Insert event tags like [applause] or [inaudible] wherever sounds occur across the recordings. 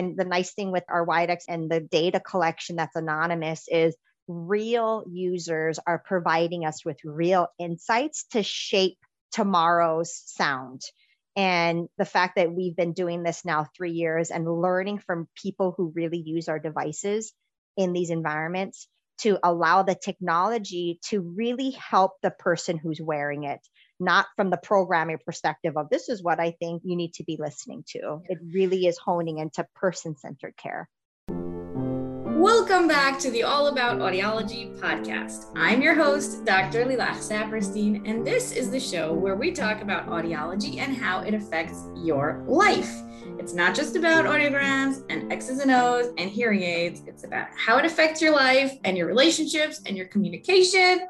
And the nice thing with our Widex and the data collection that's anonymous is real users are providing us with real insights to shape tomorrow's sound. And the fact that we've been doing this now three years and learning from people who really use our devices in these environments to allow the technology to really help the person who's wearing it, not from the programming perspective of this is what I think you need to be listening to. It really is honing into person centered care. Welcome back to the All About Audiology podcast. I'm your host, Dr. Lilach Saperstein, and this is the show where we talk about audiology and how it affects your life. It's not just about audiograms and X's and O's and hearing aids, it's about how it affects your life and your relationships and your communication.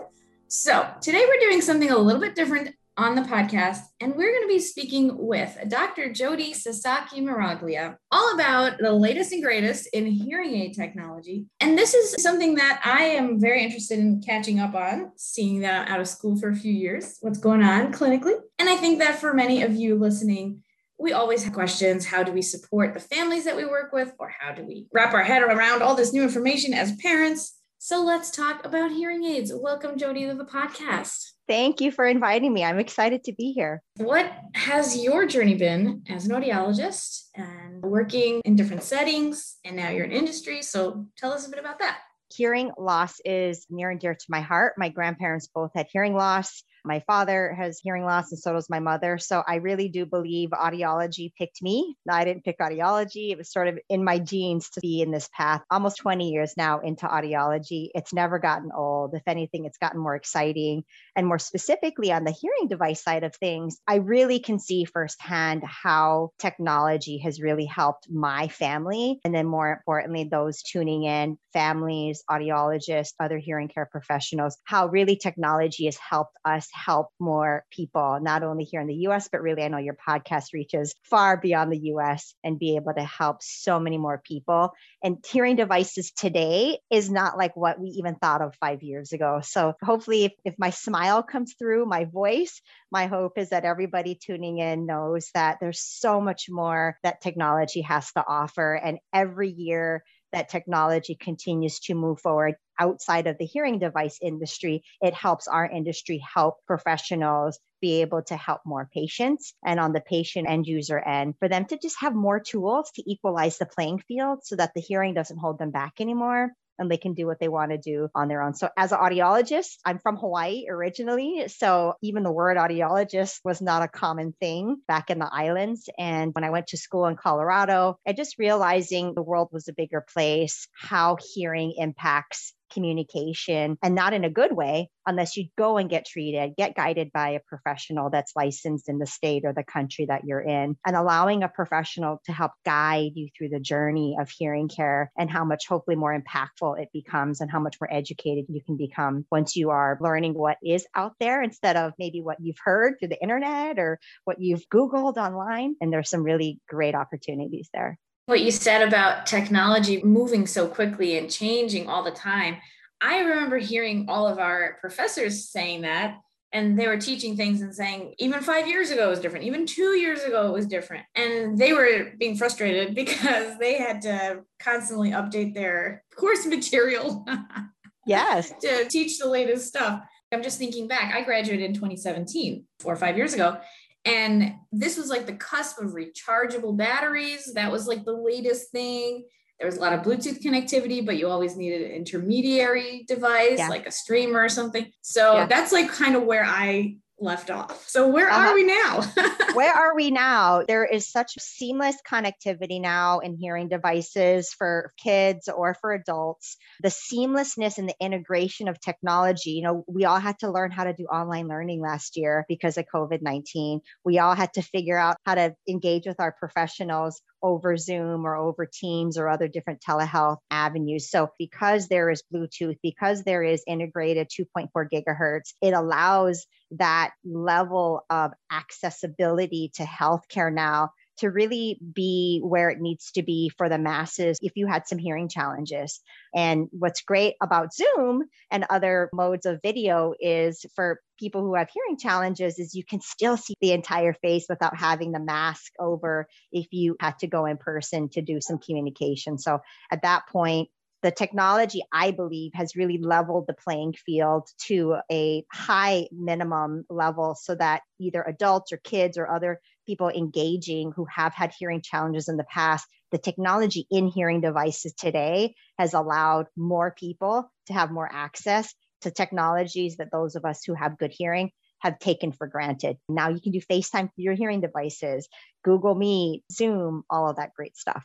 So, today we're doing something a little bit different on the podcast, and we're going to be speaking with Dr. Jody Sasaki Miraglia all about the latest and greatest in hearing aid technology. And this is something that I am very interested in catching up on, seeing that I'm out of school for a few years, what's going on clinically. And I think that for many of you listening, we always have questions. How do we support the families that we work with? Or how do we wrap our head around all this new information as parents? So let's talk about hearing aids. Welcome, Jody, to the podcast. Thank you for inviting me. I'm excited to be here. What has your journey been as an audiologist and working in different settings? And now you're in industry. So tell us a bit about that. Hearing loss is near and dear to my heart. My grandparents both had hearing loss. My father has hearing loss, and so does my mother. So I really do believe audiology picked me. I didn't pick audiology. It was sort of in my genes to be in this path. Almost 20 years now into audiology. It's never gotten old. If anything, it's gotten more exciting. And more specifically on the hearing device side of things, I really can see firsthand how technology has really helped my family. And then more importantly, those tuning in, families, audiologists, other hearing care professionals, how really technology has helped us help more people, not only here in the US, but really I know your podcast reaches far beyond the US and be able to help so many more people. And hearing devices today is not like what we even thought of five years ago. So hopefully, if, if my smile comes through, my voice, my hope is that everybody tuning in knows that there's so much more that technology has to offer. And every year, that technology continues to move forward outside of the hearing device industry, it helps our industry help professionals be able to help more patients and on the patient end user end for them to just have more tools to equalize the playing field so that the hearing doesn't hold them back anymore and they can do what they want to do on their own. So, as an audiologist, I'm from Hawaii originally. So, even the word audiologist was not a common thing back in the islands. And when I went to school in Colorado, I just realizing the world was a bigger place, how hearing impacts communication and not in a good way unless you go and get treated, get guided by a professional that's licensed in the state or the country that you're in, and allowing a professional to help guide you through the journey of hearing care and how much hopefully more impactful it becomes and how much more educated you can become once you are learning what is out there instead of maybe what you've heard through the internet or what you've Googled online. And there's some really great opportunities there what you said about technology moving so quickly and changing all the time. I remember hearing all of our professors saying that, and they were teaching things and saying, even five years ago it was different, even two years ago it was different. And they were being frustrated [laughs] because they had to constantly update their course material. [laughs] yes. to teach the latest stuff. I'm just thinking back, I graduated in 2017, four or five years ago. And this was like the cusp of rechargeable batteries. That was like the latest thing. There was a lot of Bluetooth connectivity, but you always needed an intermediary device yeah. like a streamer or something. So yeah. that's like kind of where I left off. So where uh-huh. are we now? [laughs] where are we now? There is such seamless connectivity now in hearing devices for kids or for adults. The seamlessness and the integration of technology. You know, we all had to learn how to do online learning last year because of COVID 19. We all had to figure out how to engage with our professionals over Zoom or over Teams or other different telehealth avenues. So, because there is Bluetooth, because there is integrated 2.4 gigahertz, it allows that level of accessibility to healthcare now to really be where it needs to be for the masses if you had some hearing challenges. And what's great about Zoom and other modes of video is for people who have hearing challenges is you can still see the entire face without having the mask over if you had to go in person to do some communication. So at that point, the technology, I believe, has really leveled the playing field to a high minimum level so that either adults or kids or other people engaging who have had hearing challenges in the past, the technology in hearing devices today has allowed more people to have more access to technologies that those of us who have good hearing have taken for granted. Now you can do FaceTime through your hearing devices, Google Meet, Zoom, all of that great stuff.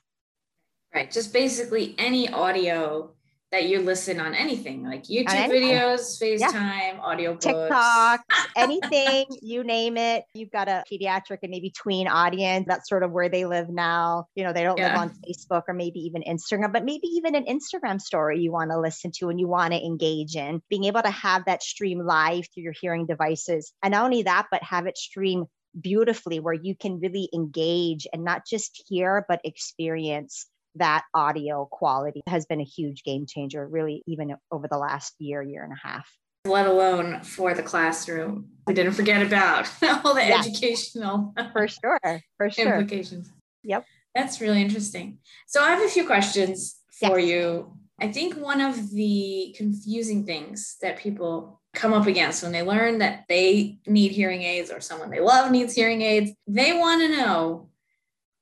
Right. Just basically any audio that you listen on anything like YouTube videos, FaceTime, yeah. audio TikTok, [laughs] anything, you name it. You've got a pediatric and maybe tween audience. That's sort of where they live now. You know, they don't yeah. live on Facebook or maybe even Instagram, but maybe even an Instagram story you want to listen to and you want to engage in. Being able to have that stream live through your hearing devices. And not only that, but have it stream beautifully where you can really engage and not just hear, but experience that audio quality has been a huge game changer, really, even over the last year, year and a half. Let alone for the classroom. We didn't forget about [laughs] all the yeah. educational [laughs] for sure, for sure implications. Yep. That's really interesting. So I have a few questions for yes. you. I think one of the confusing things that people come up against when they learn that they need hearing aids or someone they love needs hearing aids, they want to know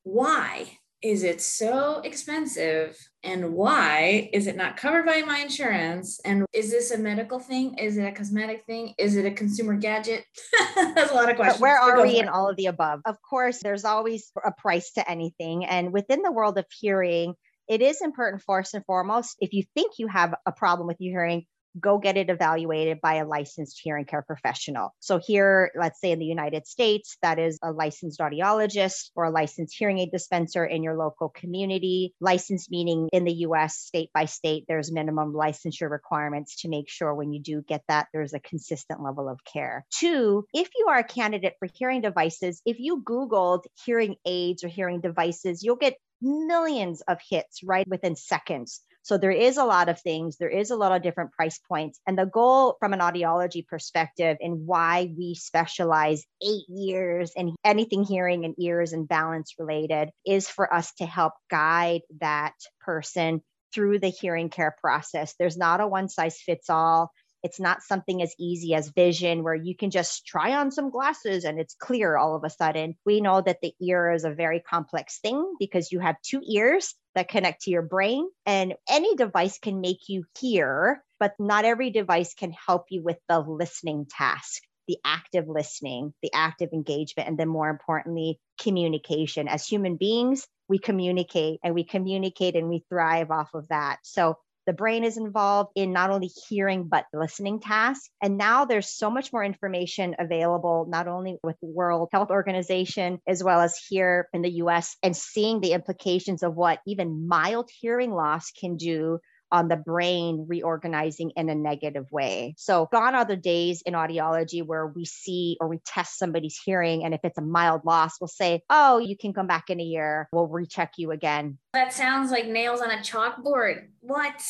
why is it so expensive? And why is it not covered by my insurance? And is this a medical thing? Is it a cosmetic thing? Is it a consumer gadget? [laughs] That's a lot of questions where are we in all of the above? Of course there's always a price to anything. And within the world of hearing it is important first and foremost if you think you have a problem with your hearing go get it evaluated by a licensed hearing care professional. So, here, let's say in the United States, that is a licensed audiologist or a licensed hearing aid dispenser in your local community. Licensed meaning in the US, state by state, there's minimum licensure requirements to make sure when you do get that, there's a consistent level of care. Two, if you are a candidate for hearing devices, if you Googled hearing aids or hearing devices, you'll get millions of hits right within seconds so there is a lot of things, there is a lot of different price points. And the goal from an audiology perspective and why we specialize eight years in anything hearing and ears and balance related is for us to help guide that person through the hearing care process. There's not a one size fits all. It's not something as easy as vision where you can just try on some glasses and it's clear all of a sudden. We know that the ear is a very complex thing because you have two ears that connect to your brain, and any device can make you hear, but not every device can help you with the listening task the active listening, the active engagement, and then more importantly, communication. As human beings, we communicate and we communicate and we thrive off of that. So the brain is involved in not only hearing, but listening tasks. And now there's so much more information available, not only with the World Health Organization, as well as here in the US, and seeing the implications of what even mild hearing loss can do on the brain reorganizing in a negative way. So, gone are the days in audiology where we see or we test somebody's hearing. And if it's a mild loss, we'll say, oh, you can come back in a year. We'll recheck you again. That sounds like nails on a chalkboard. What?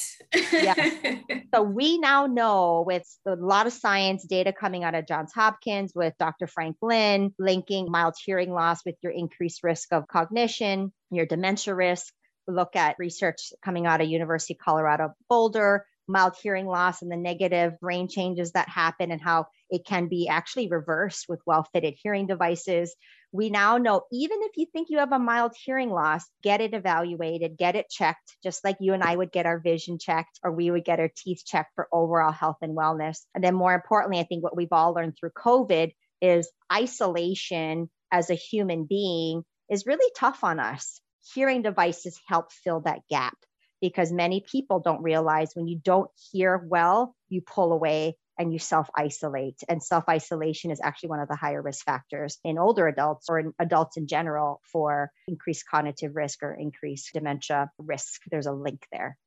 yeah. [laughs] So, we now know with a lot of science data coming out of Johns Hopkins with Dr. Frank Lin linking mild hearing loss with your increased risk of cognition, your dementia risk look at research coming out of University of Colorado Boulder, mild hearing loss and the negative brain changes that happen and how it can be actually reversed with well-fitted hearing devices. We now know even if you think you have a mild hearing loss, get it evaluated, get it checked, just like you and I would get our vision checked or we would get our teeth checked for overall health and wellness. And then more importantly, I think what we've all learned through COVID is isolation as a human being is really tough on us hearing devices help fill that gap because many people don't realize when you don't hear well, you pull away and you self isolate. And self isolation is actually one of the higher risk factors in older adults or in adults in general for increased cognitive risk or increased dementia risk. There's a link there.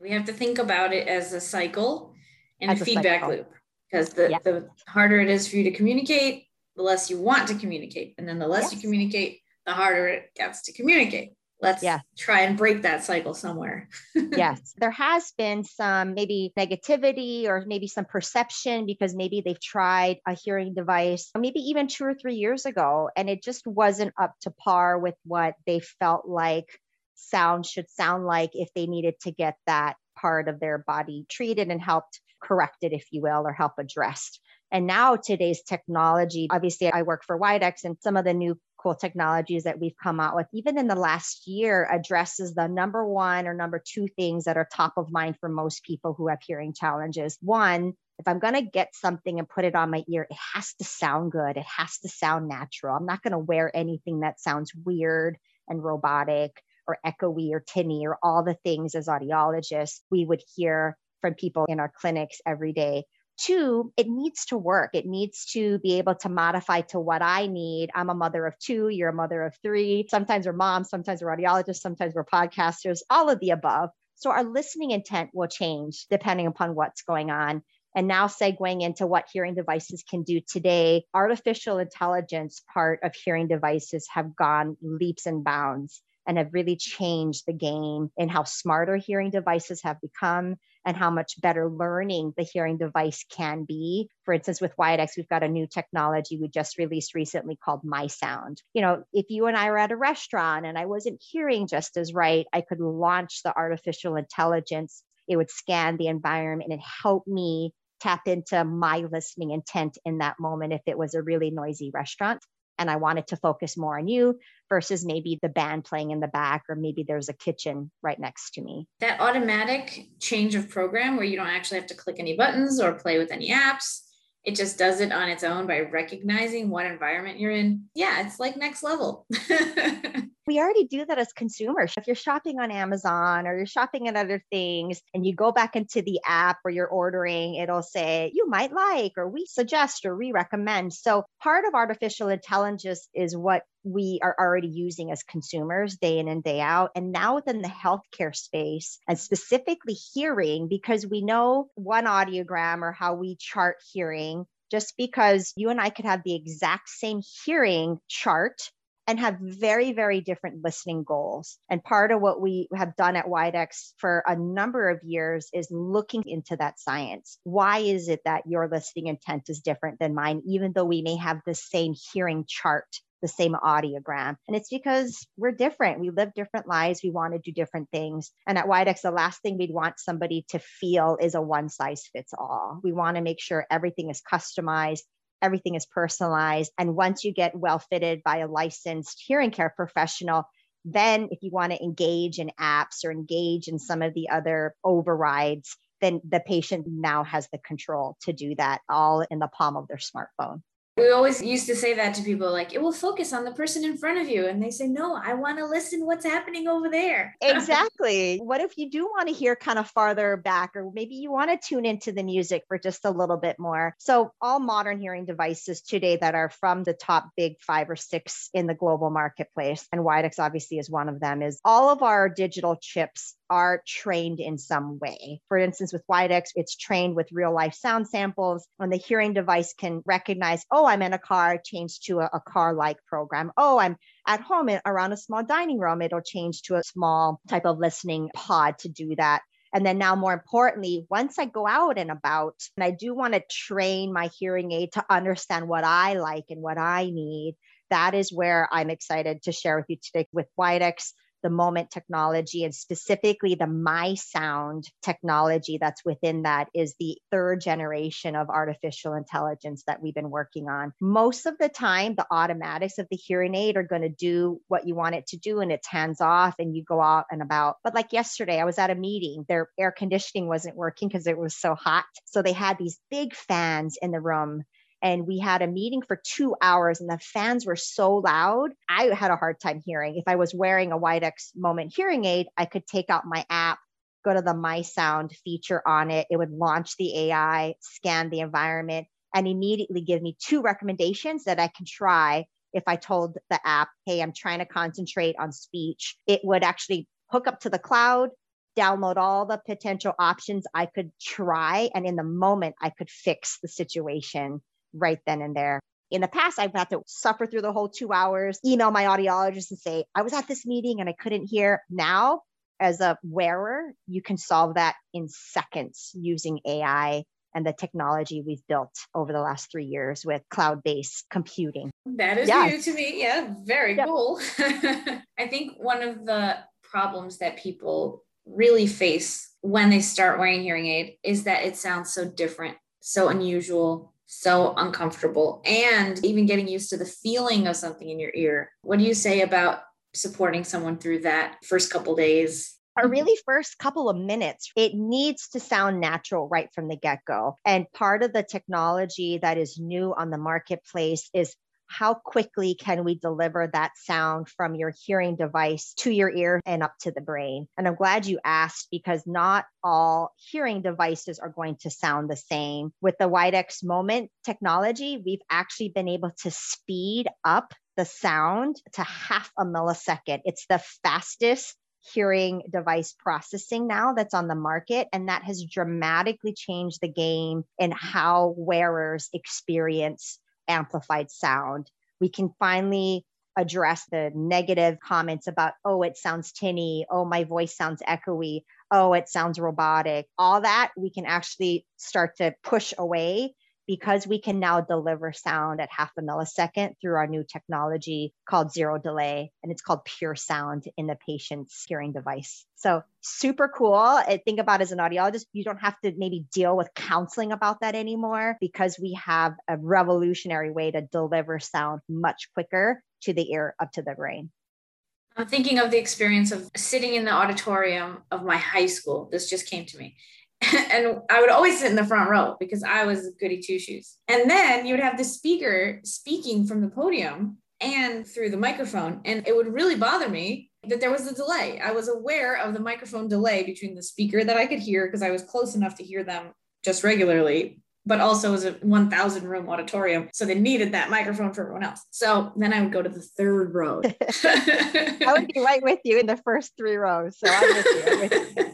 We have to think about it as a cycle and as a feedback cycle. loop because the, the harder it is for you to communicate, the less you want to communicate. And then the less yes. you communicate, the harder it gets to communicate. Let's yeah. try and break that cycle somewhere. [laughs] yes, there has been some maybe negativity or maybe some perception because maybe they've tried a hearing device maybe even two or three years ago and it just wasn't up to par with what they felt like sound should sound like if they needed to get that part of their body treated and helped corrected, if you will, or help addressed. And now today's technology, obviously, I work for Widex, and some of the new cool technologies that we've come out with, even in the last year, addresses the number one or number two things that are top of mind for most people who have hearing challenges. One, if I'm going to get something and put it on my ear, it has to sound good. It has to sound natural. I'm not going to wear anything that sounds weird and robotic or echoey or tinny or all the things as audiologists we would hear from people in our clinics every day. Two, it needs to work. It needs to be able to modify to what I need. I'm a mother of two, you're a mother of three. Sometimes we're moms, sometimes we're audiologists, sometimes we're podcasters, all of the above. So our listening intent will change depending upon what's going on. And now, segueing into what hearing devices can do today, artificial intelligence part of hearing devices have gone leaps and bounds and have really changed the game in how smarter hearing devices have become and how much better learning the hearing device can be. For instance, with Widex, we've got a new technology we just released recently called MySound. You know, if you and I were at a restaurant and I wasn't hearing just as right, I could launch the artificial intelligence. It would scan the environment and help me tap into my listening intent in that moment if it was a really noisy restaurant and I wanted to focus more on you versus maybe the band playing in the back or maybe there's a kitchen right next to me. That automatic change of program where you don't actually have to click any buttons or play with any apps. It just does it on its own by recognizing what environment you're in. Yeah, it's like next level. [laughs] we already do that as consumers. If you're shopping on Amazon or you're shopping at other things and you go back into the app or you're ordering, it'll say, you might like, or we suggest, or we recommend. So part of artificial intelligence is what we are already using as consumers day in and day out. And now within the healthcare space, and specifically hearing, because we know one audiogram or how we chart hearing just because you and I could have the exact same hearing chart and have very, very different listening goals. And part of what we have done at Widex for a number of years is looking into that science. Why is it that your listening intent is different than mine, even though we may have the same hearing chart? The same audiogram. And it's because we're different. We live different lives. We want to do different things. And at Widex, the last thing we'd want somebody to feel is a one size fits all. We want to make sure everything is customized everything is personalized. And once you get well fitted by a licensed hearing care professional, then if you want to engage in apps or engage in some of the other overrides, then the patient now has the control to do that all in the palm of their smartphone. We always used to say that to people like, it will focus on the person in front of you. And they say, no, I want to listen what's happening over there. [laughs] exactly. What if you do want to hear kind of farther back, or maybe you want to tune into the music for just a little bit more? So, all modern hearing devices today that are from the top big five or six in the global marketplace, and Widex obviously is one of them, is all of our digital chips are trained in some way. For instance, with Widex, it's trained with real life sound samples. When the hearing device can recognize, oh, I'm in a car, change to a, a car like program. Oh, I'm at home around a small dining room, it'll change to a small type of listening pod to do that. And then now, more importantly, once I go out and about, and I do want to train my hearing aid to understand what I like and what I need, that is where I'm excited to share with you today with Widex the moment technology and specifically the MySound technology that's within that is the third generation of artificial intelligence that we've been working on. Most of the time, the automatics of the hearing aid are going to do what you want it to do and it's hands off and you go out and about. But like yesterday, I was at a meeting, their air conditioning wasn't working because it was so hot. So they had these big fans in the room and we had a meeting for two hours and the fans were so loud i had a hard time hearing. If i was wearing a widex moment hearing aid i could take out my app go to the my sound feature on it. It would launch the ai scan the environment and immediately give me two recommendations that i can try if i told the app hey i'm trying to concentrate on speech. It would actually hook up to the cloud download all the potential options I could try. And in the moment, I could fix the situation right then and there. In the past, I've had to suffer through the whole two hours, email my audiologist and say, I was at this meeting and I couldn't hear. Now, as a wearer, you can solve that in seconds using AI and the technology we've built over the last three years with cloud based computing. That is new to me. Yeah, very yep. cool. [laughs] I think one of the problems that people really face when they start wearing hearing aid is that it sounds so different, so unusual, so uncomfortable, and even getting used to the feeling of something in your ear. What do you say about supporting someone through that first couple days our really first couple of minutes, it needs to sound natural right from the get go. And part of the technology that is new on the marketplace is how quickly can we deliver that sound from your hearing device to your ear and up to the brain? And I'm glad you asked because not all hearing devices are going to sound the same. With the Widex Moment technology, we've actually been able to speed up the sound to half a millisecond. It's the fastest hearing device processing now that's on the market. And that has dramatically changed the game in how wearers experience amplified sound. We can finally address the negative comments about, oh, it sounds tinny. Oh, my voice sounds echoey. Oh, it sounds robotic. All that we can actually start to push away because we can now deliver sound at half a millisecond through our new technology called zero delay, and it's called pure sound in the patient's hearing device. So super cool. Think about as an audiologist, you don't have to maybe deal with counseling about that anymore because we have a revolutionary way to deliver sound much quicker to the ear up to the brain. I'm thinking of the experience of sitting in the auditorium of my high school. This just came to me. [laughs] and I would always sit in the front row because I was goody two shoes. And then you would have the speaker speaking from the podium and through the microphone. And it would really bother me that there was a delay. I was aware of the microphone delay between the speaker that I could hear because I was close enough to hear them just regularly, but also as a 1000 room auditorium. So they needed that microphone for everyone else. So then I would go to the third row. [laughs] I would be right with you in the first three rows. So I'm with you. I'm with you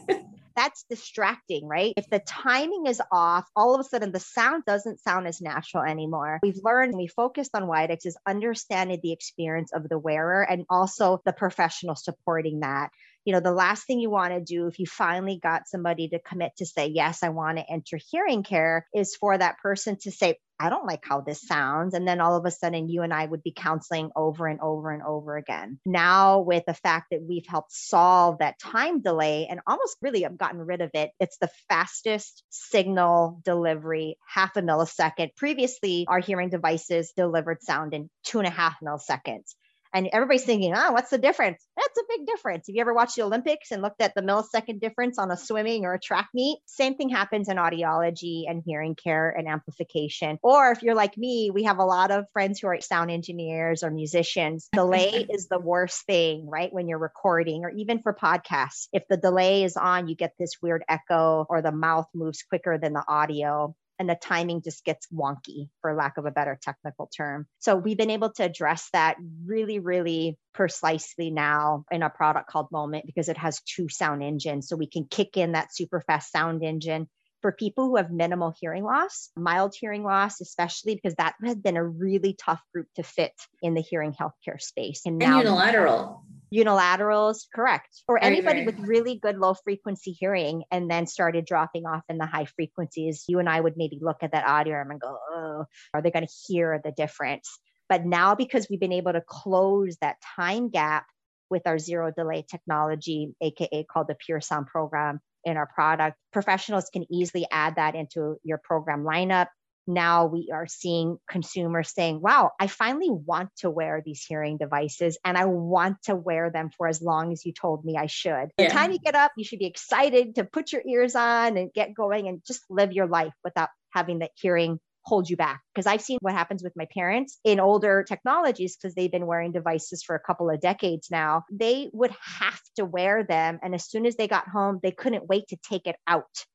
that's distracting, right? If the timing is off, all of a sudden the sound doesn't sound as natural anymore. We've learned, we focused on Widex is understanding the experience of the wearer and also the professional supporting that you know, the last thing you want to do if you finally got somebody to commit to say, yes, I want to enter hearing care is for that person to say, I don't like how this sounds. And then all of a sudden, you and I would be counseling over and over and over again. Now, with the fact that we've helped solve that time delay and almost really have gotten rid of it, it's the fastest signal delivery, half a millisecond. Previously, our hearing devices delivered sound in two and a half milliseconds. And everybody's thinking, oh, what's the difference? That's a big difference. If you ever watched the Olympics and looked at the millisecond difference on a swimming or a track meet, same thing happens in audiology and hearing care and amplification. Or if you're like me, we have a lot of friends who are sound engineers or musicians. Delay [laughs] is the worst thing, right? When you're recording or even for podcasts. If the delay is on, you get this weird echo or the mouth moves quicker than the audio and the timing just gets wonky, for lack of a better technical term. So we've been able to address that really, really precisely now in a product called Moment because it has two sound engines. So we can kick in that super fast sound engine for people who have minimal hearing loss, mild hearing loss, especially because that has been a really tough group to fit in the hearing healthcare space. And, and now unilateral unilaterals, correct. Or anybody with really good low frequency hearing and then started dropping off in the high frequencies, you and I would maybe look at that audio and go, oh, are they going to hear the difference? But now, because we've been able to close that time gap with our zero delay technology, AKA called the Pure Sound program in our product, professionals can easily add that into your program lineup now we are seeing consumers saying, wow, I finally want to wear these hearing devices and I want to wear them for as long as you told me I should. Yeah. The time you get up, you should be excited to put your ears on and get going and just live your life without having that hearing hold you back. Because I've seen what happens with my parents in older technologies because they've been wearing devices for a couple of decades now. They would have to wear them. And as soon as they got home, they couldn't wait to take it out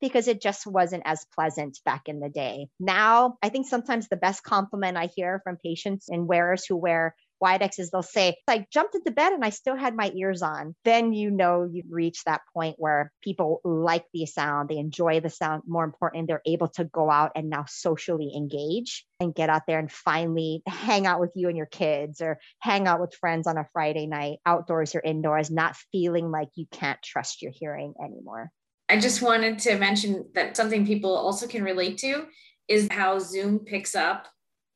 because it just wasn't as pleasant back in the day. Now, I think sometimes the best compliment I hear from patients and wearers who wear Widexes, they'll say, I jumped into bed and I still had my ears on. Then you know you've reached that point where people like the sound, they enjoy the sound. More important, they're able to go out and now socially engage and get out there and finally hang out with you and your kids or hang out with friends on a Friday night, outdoors or indoors, not feeling like you can't trust your hearing anymore. I just wanted to mention that something people also can relate to is how Zoom picks up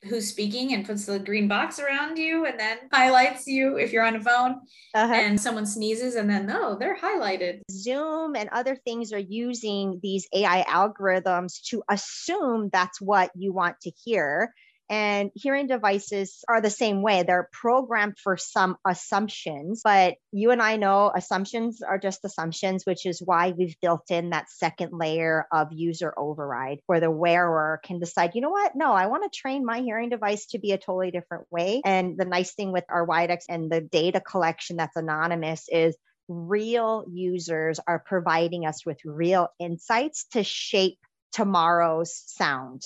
who's speaking and puts the green box around you and then highlights you if you're on a phone uh-huh. and someone sneezes and then no they're highlighted zoom and other things are using these ai algorithms to assume that's what you want to hear and hearing devices are the same way. They're programmed for some assumptions, but you and I know assumptions are just assumptions, which is why we've built in that second layer of user override where the wearer can decide, you know what? No, I want to train my hearing device to be a totally different way. And the nice thing with our Widex and the data collection that's anonymous is real users are providing us with real insights to shape tomorrow's sound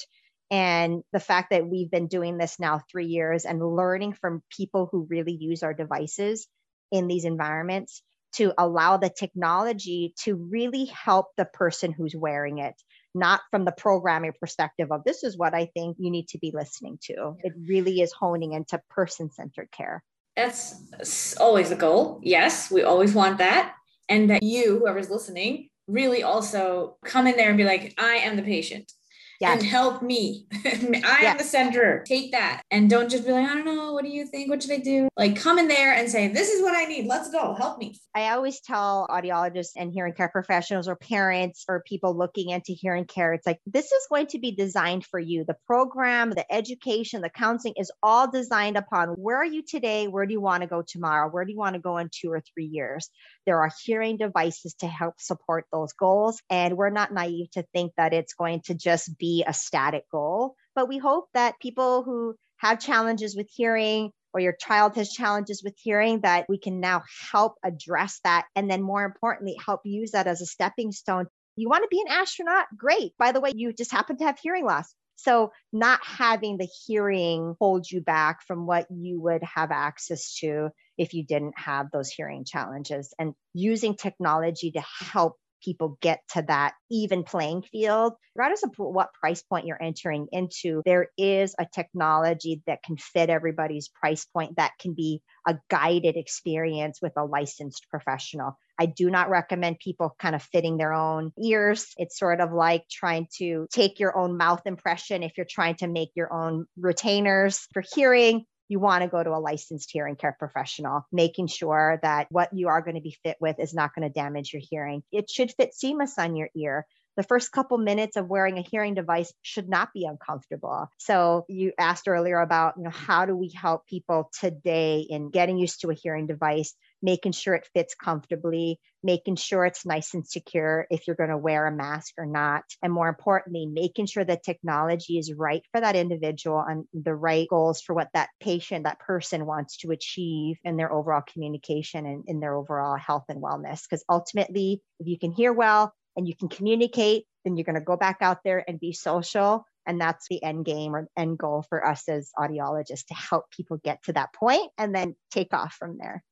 and the fact that we've been doing this now three years and learning from people who really use our devices in these environments to allow the technology to really help the person who's wearing it, not from the programming perspective of this is what I think you need to be listening to. It really is honing into person centered care. That's always the goal. Yes, we always want that. And that you, whoever's listening, really also come in there and be like, I am the patient yes. and help me. [laughs] I yes. am the center. Take that and don't just be like, I don't know. What do you think? What should I do? Like, come in there and say, This is what I need. Let's go. Help me. I always tell audiologists and hearing care professionals or parents or people looking into hearing care, it's like, this is going to be designed for you. The program, the education, the counseling is all designed upon where are you today? Where do you want to go tomorrow? Where do you want to go in two or three years? There are hearing devices to help support those goals. And we're not naive to think that it's going to just be a static goal. But we hope that people who have challenges with hearing or your child has challenges with hearing that we can now help address that and then more importantly help use that as a stepping stone. You want to be an astronaut? Great. By the way you just happen to have hearing loss. So not having the hearing hold you back from what you would have access to if you didn't have those hearing challenges and using technology to help people get to that even playing field, regardless of what price point you're entering into, there is a technology that can fit everybody's price point that can be a guided experience with a licensed professional. I do not recommend people kind of fitting their own ears. It's sort of like trying to take your own mouth impression if you're trying to make your own retainers for hearing you want to go to a licensed hearing care professional, making sure that what you are going to be fit with is not going to damage your hearing. It should fit seamless on your ear the first couple minutes of wearing a hearing device should not be uncomfortable. So you asked earlier about, you know, how do we help people today in getting used to a hearing device? Making sure it fits comfortably, making sure it's nice and secure if you're going to wear a mask or not. And more importantly, making sure the technology is right for that individual and the right goals for what that patient, that person wants to achieve in their overall communication and in their overall health and wellness. Because ultimately, if you can hear well and you can communicate, then you're going to go back out there and be social and that's the end game or end goal for us as audiologists to help people get to that point and then take off from there.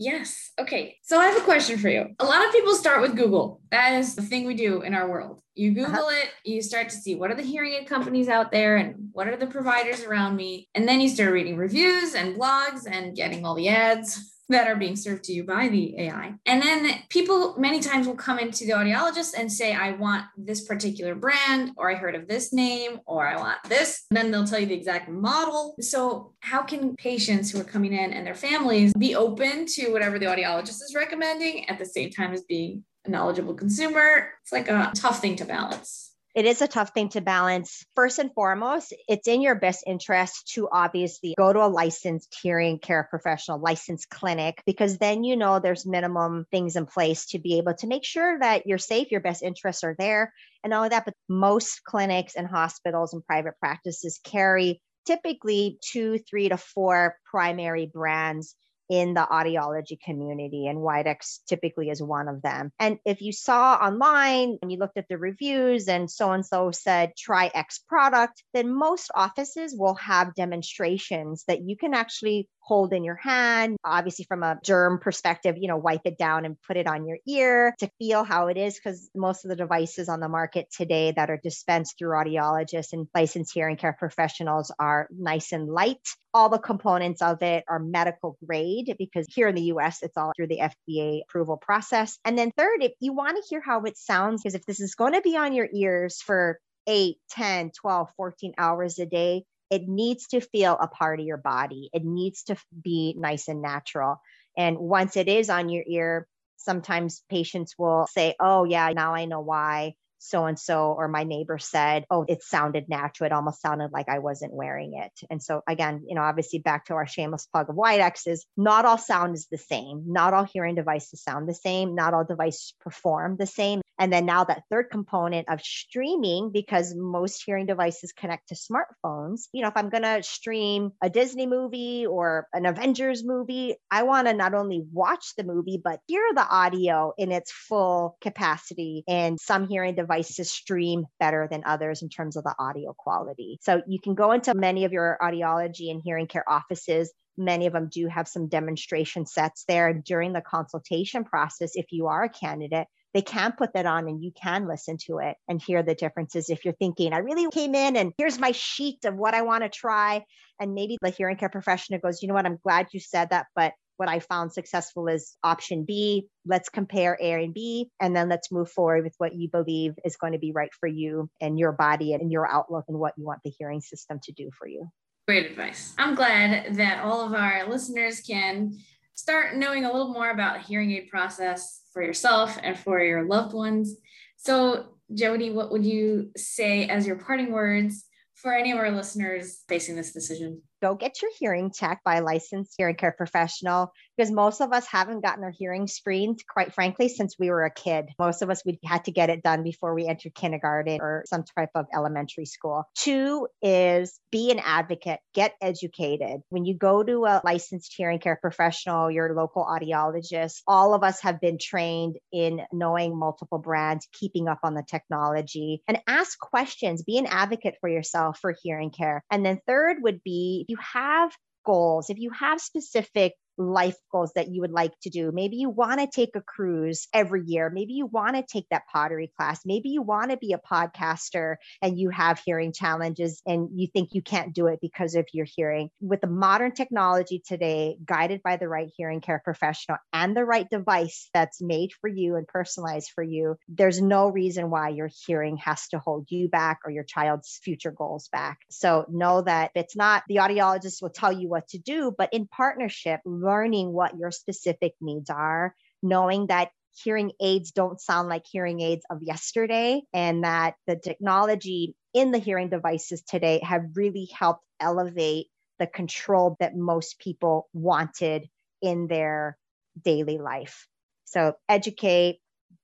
Yes. Okay. So I have a question for you. A lot of people start with Google. That is the thing we do in our world. You uh-huh. Google uh-huh. it, you start to see what are the hearing aid companies out there and what are the providers around me. And then you start reading reviews and blogs and getting all the ads that are being served to you by the AI. And then people many times will come into the audiologist and say, I want this particular brand, or I heard of this name, or I want this. And then they'll tell you the exact model. So, how can patients who are coming in and their families be open to whatever the audiologist is recommending at the same time as being a knowledgeable consumer? It's like a tough thing to balance it is a tough thing to balance. First and foremost, it's in your best interest to obviously go to a licensed hearing care professional, licensed clinic, because then you know there's minimum things in place to be able to make sure that you're safe, your best interests are there, and all of that. But most clinics and hospitals and private practices carry typically two, three to four primary brands in the audiology community, and Widex typically is one of them. And if you saw online and you looked at the reviews and so and so said, try X product, then most offices will have demonstrations that you can actually hold in your hand. Obviously, from a germ perspective, you know, wipe it down and put it on your ear to feel how it is, because most of the devices on the market today that are dispensed through audiologists and licensed hearing care professionals are nice and light. All the components of it are medical grade because here in the US, it's all through the FDA approval process. And then, third, if you want to hear how it sounds, because if this is going to be on your ears for 8, 10, 12, 14 hours a day, it needs to feel a part of your body. It needs to be nice and natural. And once it is on your ear, sometimes patients will say, Oh, yeah, now I know why so and so or my neighbor said, oh, it sounded natural. It almost sounded like I wasn't wearing it. And so, again, you know, obviously back to our shameless plug of Widex is not all sound is the same. Not all hearing devices sound the same. Not all devices perform the same. And then now that third component of streaming, because most hearing devices connect to smartphones, you know, if I'm going to stream a Disney movie or an Avengers movie, I want to not only watch the movie, but hear the audio in its full capacity. And some hearing devices stream better than others in terms of the audio quality. So you can go into many of your audiology and hearing care offices Many of them do have some demonstration sets there during the consultation process. If you are a candidate, they can put that on and you can listen to it and hear the differences. If you're thinking, I really came in and here's my sheet of what I want to try. And maybe the hearing care professional goes, you know what, I'm glad you said that, but what I found successful is option B. Let's compare A and B, and then let's move forward with what you believe is going to be right for you and your body and your outlook and what you want the hearing system to do for you. Great advice. I'm glad that all of our listeners can start knowing a little more about the hearing aid process for yourself and for your loved ones. So, Jody, what would you say as your parting words for any of our listeners facing this decision? Go get your hearing checked by a licensed hearing care professional because most of us haven't gotten our hearing screened, quite frankly, since we were a kid. Most of us, we had to get it done before we entered kindergarten or some type of elementary school. Two is be an advocate, get educated. When you go to a licensed hearing care professional, your local audiologist, all of us have been trained in knowing multiple brands, keeping up on the technology, and ask questions. Be an advocate for yourself for hearing care. And then third would be you have goals, if you have specific life goals that you would like to do. Maybe you want to take a cruise every year. Maybe you want to take that pottery class. Maybe you want to be a podcaster and you have hearing challenges and you think you can't do it because of your hearing. With the modern technology today, guided by the right hearing care professional and the right device that's made for you and personalized for you, there's no reason why your hearing has to hold you back or your child's future goals back. So know that it's not the audiologist will tell you what to do, but in partnership, learning what your specific needs are, knowing that hearing aids don't sound like hearing aids of yesterday, and that the technology in the hearing devices today have really helped elevate the control that most people wanted in their daily life. So, educate,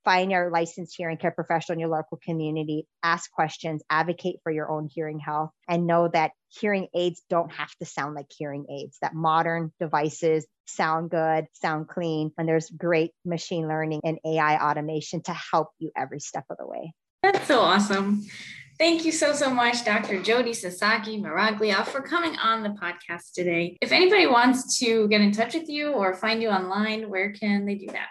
find your licensed hearing care professional in your local community, ask questions, advocate for your own hearing health, and know that hearing aids don't have to sound like hearing aids, that modern devices sound good, sound clean, and there's great machine learning and AI automation to help you every step of the way. That's so awesome. Thank you so, so much, Dr. Jody Sasaki Miraglia, for coming on the podcast today. If anybody wants to get in touch with you or find you online, where can they do that?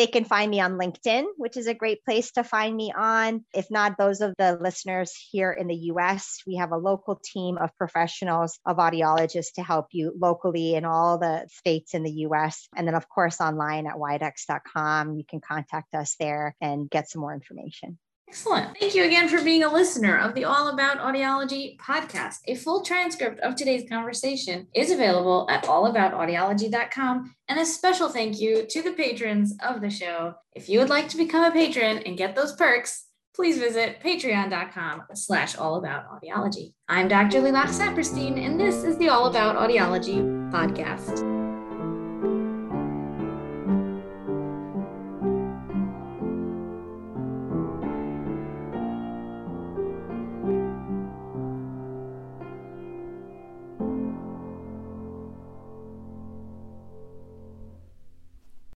They can find me on LinkedIn, which is a great place to find me on. If not, those of the listeners here in the US, we have a local team of professionals, of audiologists to help you locally in all the states in the US. And then, of course, online at widex.com, you can contact us there and get some more information. Excellent. Thank you again for being a listener of the All About Audiology podcast. A full transcript of today's conversation is available at allaboutaudiology.com. And a special thank you to the patrons of the show. If you would like to become a patron and get those perks, please visit patreon.com slash allaboutaudiology. I'm Dr. Lilach Saperstein, and this is the All About Audiology podcast.